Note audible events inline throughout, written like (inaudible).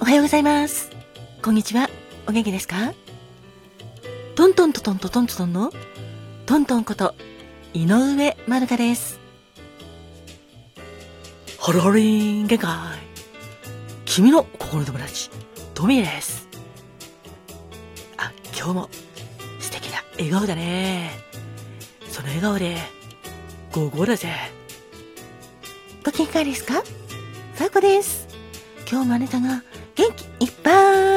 おはようございます。こんにちは。お元気ですか？トントントントントントントンのトントンこと井上まるかです。ハロハリン限界。君の心の友達、トミーです。あ、今日も素敵な笑顔だね。その笑顔で、ゴーゴーだぜ。ご機嫌ですか？最高です。今日もあなたが元気いっぱ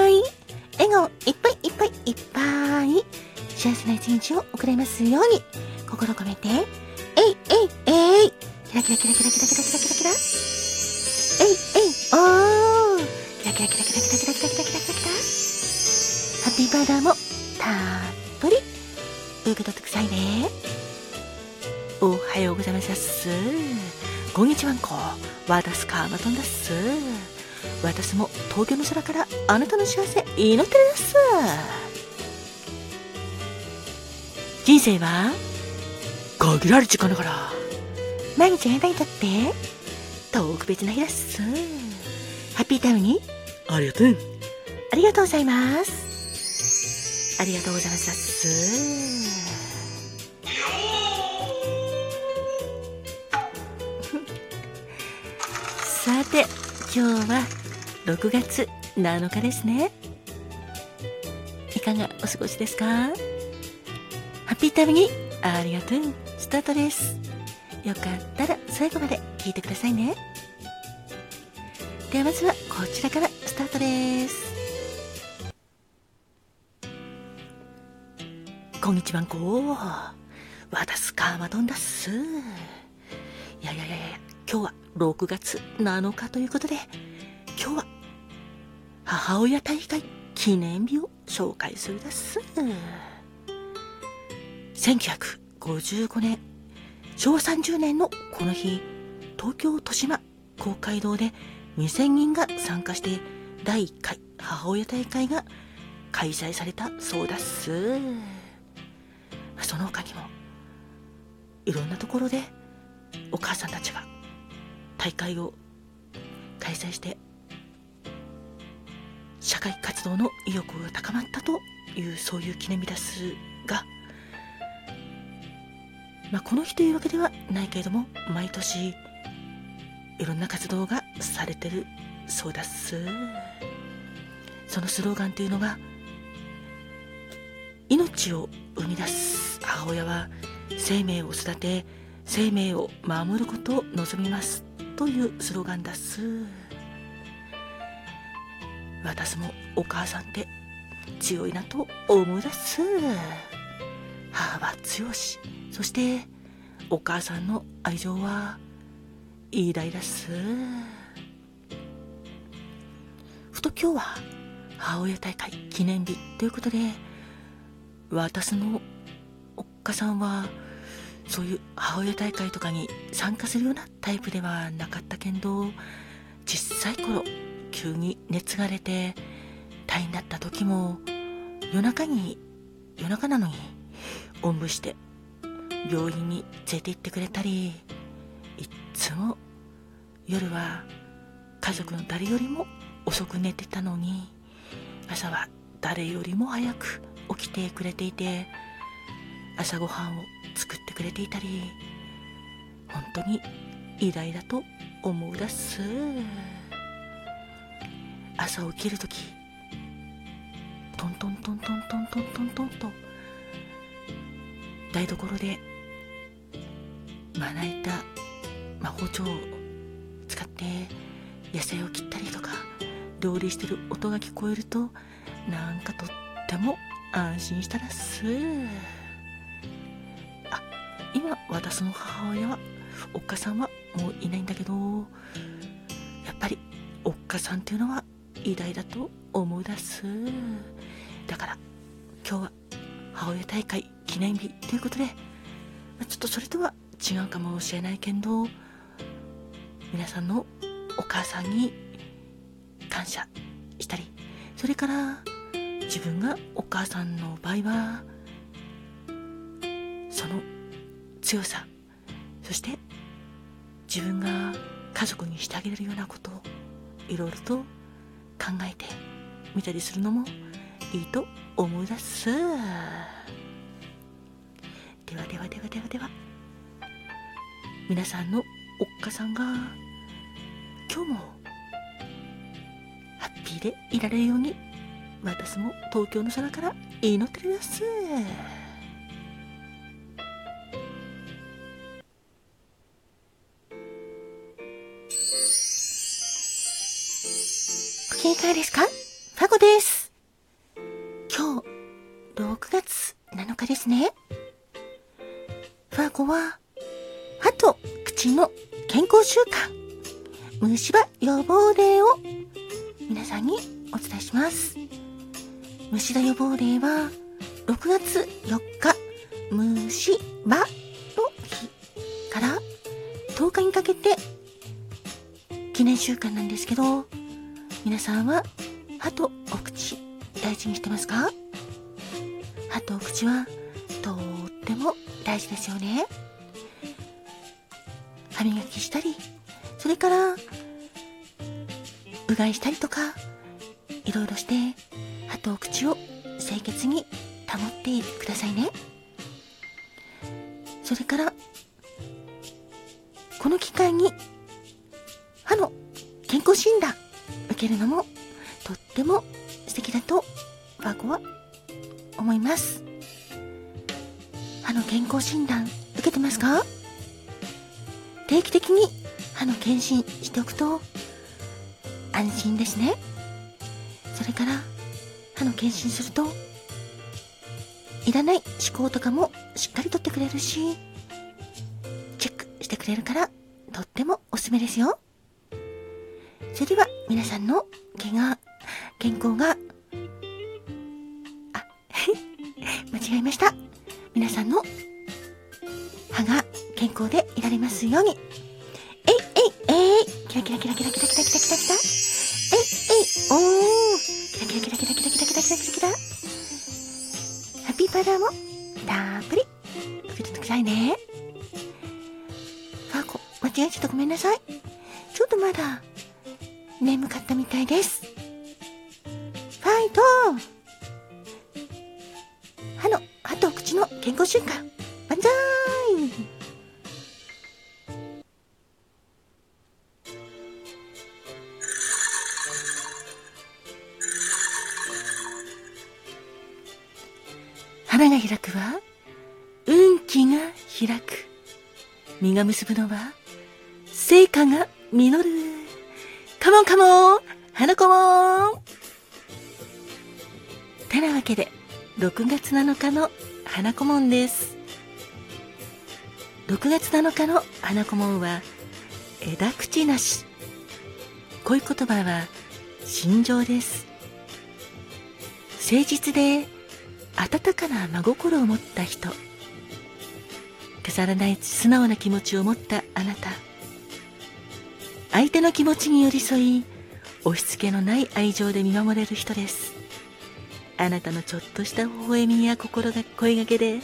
い、笑顔いっぱいいっぱいいっぱい、幸せな一日を送れますように、心込めて、えいえいえい、キラキラキラキラキラキラキラキラキラ、えいえいおー、キラキラキラキラキラキラキラキラキラキラ。キラ、ハッピーバーダーもたっぷり。受け取ってくださいね。おはようございます。こんにちはんこ。私かまとんだっす。私も東京の空からあなたの幸せ祈ってるです。人生は限られる時間だから。毎日あなたにとって特別な日だっす。ハッピータイムにありがとう。ありがとうございます。ありがとうございますっす。さて、今日は6月7日ですね。いかがお過ごしですか？ハッピータイムにありがとう。スタートです。よかったら最後まで聞いてくださいね。ではまずはこちらからスタートです。こんにちはんこ。私かまどんだっす。いやいやいやいや、今日は6月7日ということで、今日は母親大会記念日を紹介するです。1955年、昭和30年のこの日、東京豊島公会堂で2000人が参加して第1回母親大会が開催されたそうだっす。その他にも、いろんなところでお母さんたちが大会を開催して社会活動の意欲が高まったというそういう記念日ですが、まあ、この日というわけではないけれども毎年いろんな活動がされてるそうだっす。そのスローガンというのが命を生み出す。母親は生命を育て生命を守ることを望みますというスローガンだっす。私もお母さんって強いなと思うだっす。母は強しそしてお母さんの愛情は偉大だす。ふと今日は母親大会記念日ということで私のおっかさんはそういう母親大会とかに参加するようなタイプではなかったけど小さい頃急に熱が出て退院だった時も夜中に夜中なのにおんぶして病院に連れて行ってくれたりいっつも夜は家族の誰よりも遅く寝てたのに朝は誰よりも早く起きてくれていて朝ごはんを作ってくれていたり本当に偉大だと思うだっす。朝起きるときトントントントントントントントンと台所でまな板、まあ、包丁を使って野菜を切ったりとか料理してる音が聞こえるとなんかとっても安心したらすあ今私の母親はおっかさんはもういないんだけどやっぱりおっかさんっていうのは偉大だと思うだす。だから今日は母親大会記念日ということでまあちょっとそれとは違うかもしれないけど皆さんのお母さんに感謝したりそれから自分がお母さんの場合はその強さそして自分が家族にしてあげれるようなことをいろいろと考えてみたりするのもいいと思います。ではではではではでは皆さんのおっかさんが今日もハッピーでいられるように私も東京の空から祈ってるです。お元気いですか？ファゴです。今日6月7日ですね。ファゴは歯と口の健康習慣虫歯予防デーを皆さんにお伝えします。虫歯予防デーは6月4日虫歯の日から10日にかけて記念習慣なんですけど皆さんは歯とお口大事にしてますか？歯とお口はとっても大事ですよね。歯磨きしたりそれからうがいしたりとかいろいろして歯とお口を清潔に保ってくださいね。それからこの機会に歯の健康診断けるのもとっても素敵だとワーコは思います。歯の健康診断受けてますか？定期的に歯の検診しておくと安心ですね。それから歯の検診するといらない思考とかもしっかりとってくれるしチェックしてくれるからとってもおすすめですよ。それでは皆さんの毛が健康があ (laughs) 間違えました。皆さんの歯が健康でいられますように。キラキラキラキラキラキラキラキラキラキラ。えいえい。おー。キラキラキラキラキラキラキラキラキラ。キラハッピーパウダーもたっぷり。受けてくださいね。あこ間違えちゃった。ごめんなさい。ちょっとまだ眠かったみたいです。ファイト歯の歯と口の健康習慣。万歳。花が開くは運気が開く。実が結ぶのは成果が実る。カモンカモン。花子もん。てなわけで6月7日の花子門です。6月7日の花子門は枝口なし。恋言葉は心情です。誠実で温かな真心を持った人。飾らない素直な気持ちを持ったあなた。相手の気持ちに寄り添い押し付けのない愛情で見守れる人です。あなたのちょっとした微笑みや心が声がけで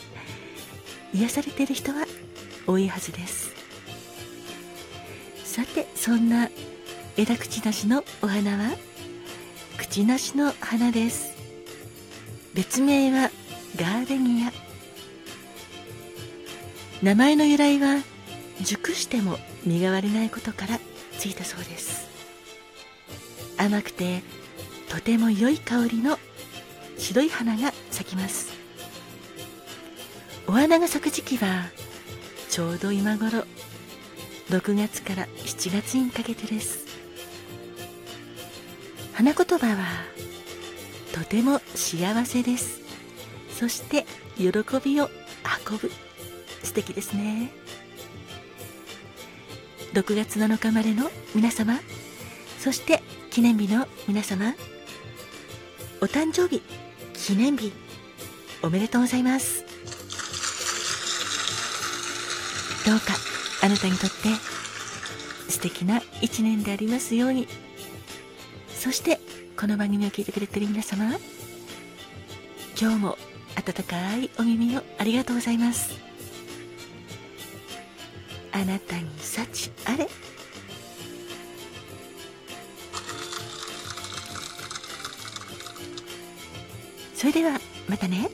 癒されている人は多いはずです。さてそんな枝口なしのお花は口なしの花です。別名はガーデニア。名前の由来は熟しても実が割れないことからついたそうです。甘くてとても良い香りの白い花が咲きます。お花が咲く時期はちょうど今頃。6月から7月にかけてです。花言葉はとても幸せです。そして喜びを運ぶ。素敵ですね。6月7日までの皆様そして記念日の皆様お誕生日記念日おめでとうございます。どうかあなたにとって素敵な一年でありますように。そしてこの番組を聞いてくれてる皆様今日も温かいお耳をありがとうございます。あなたに幸あれ？それでは、またね。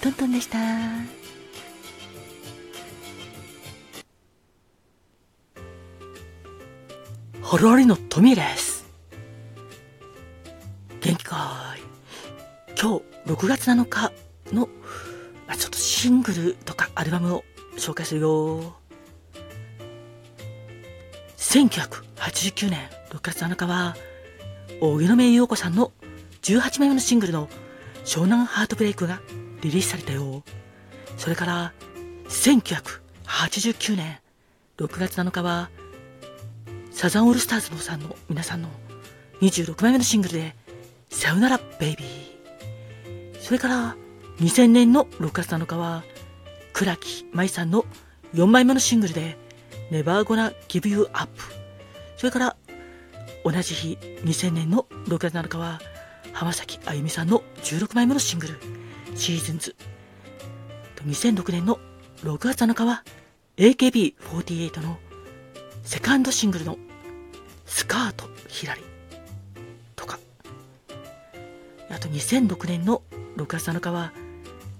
トントンでした。ホロリのトミーです。元気かい今日6月7日の、まあ、ちょっとシングルとかアルバムを紹介するよ。1989年6月7日は、荻野目洋子さんの18枚目のシングルの湘南ハートブレイクがリリースされたよ。それから、1989年6月7日は、サザンオールスターズのさんの皆さんの26枚目のシングルで、さよならベイビー。それから、2000年の6月7日は、倉木舞さんの4枚目のシングルで、Never Gonna Give You Up。それから、同じ日、2000年の6月7日は、浜崎あゆみさんの16枚目のシングル、シーズンズ。2006年の6月7日は AKB48 のセカンドシングルのスカートひらりとか。あと2006年の6月7日は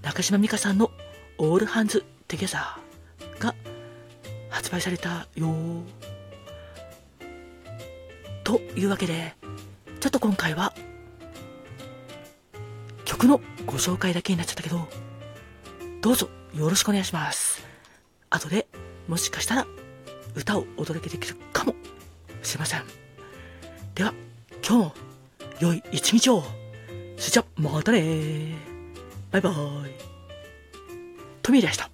中島美嘉さんのオールハンズテゲザーが発売されたよというわけで、ちょっと今回は曲のご紹介だけになっちゃったけど、どうぞよろしくお願いします。後でもしかしたら歌をお届けできるかもしれません。では、今日も良い一日を。それじゃ、またねバイバイ。トミーでした。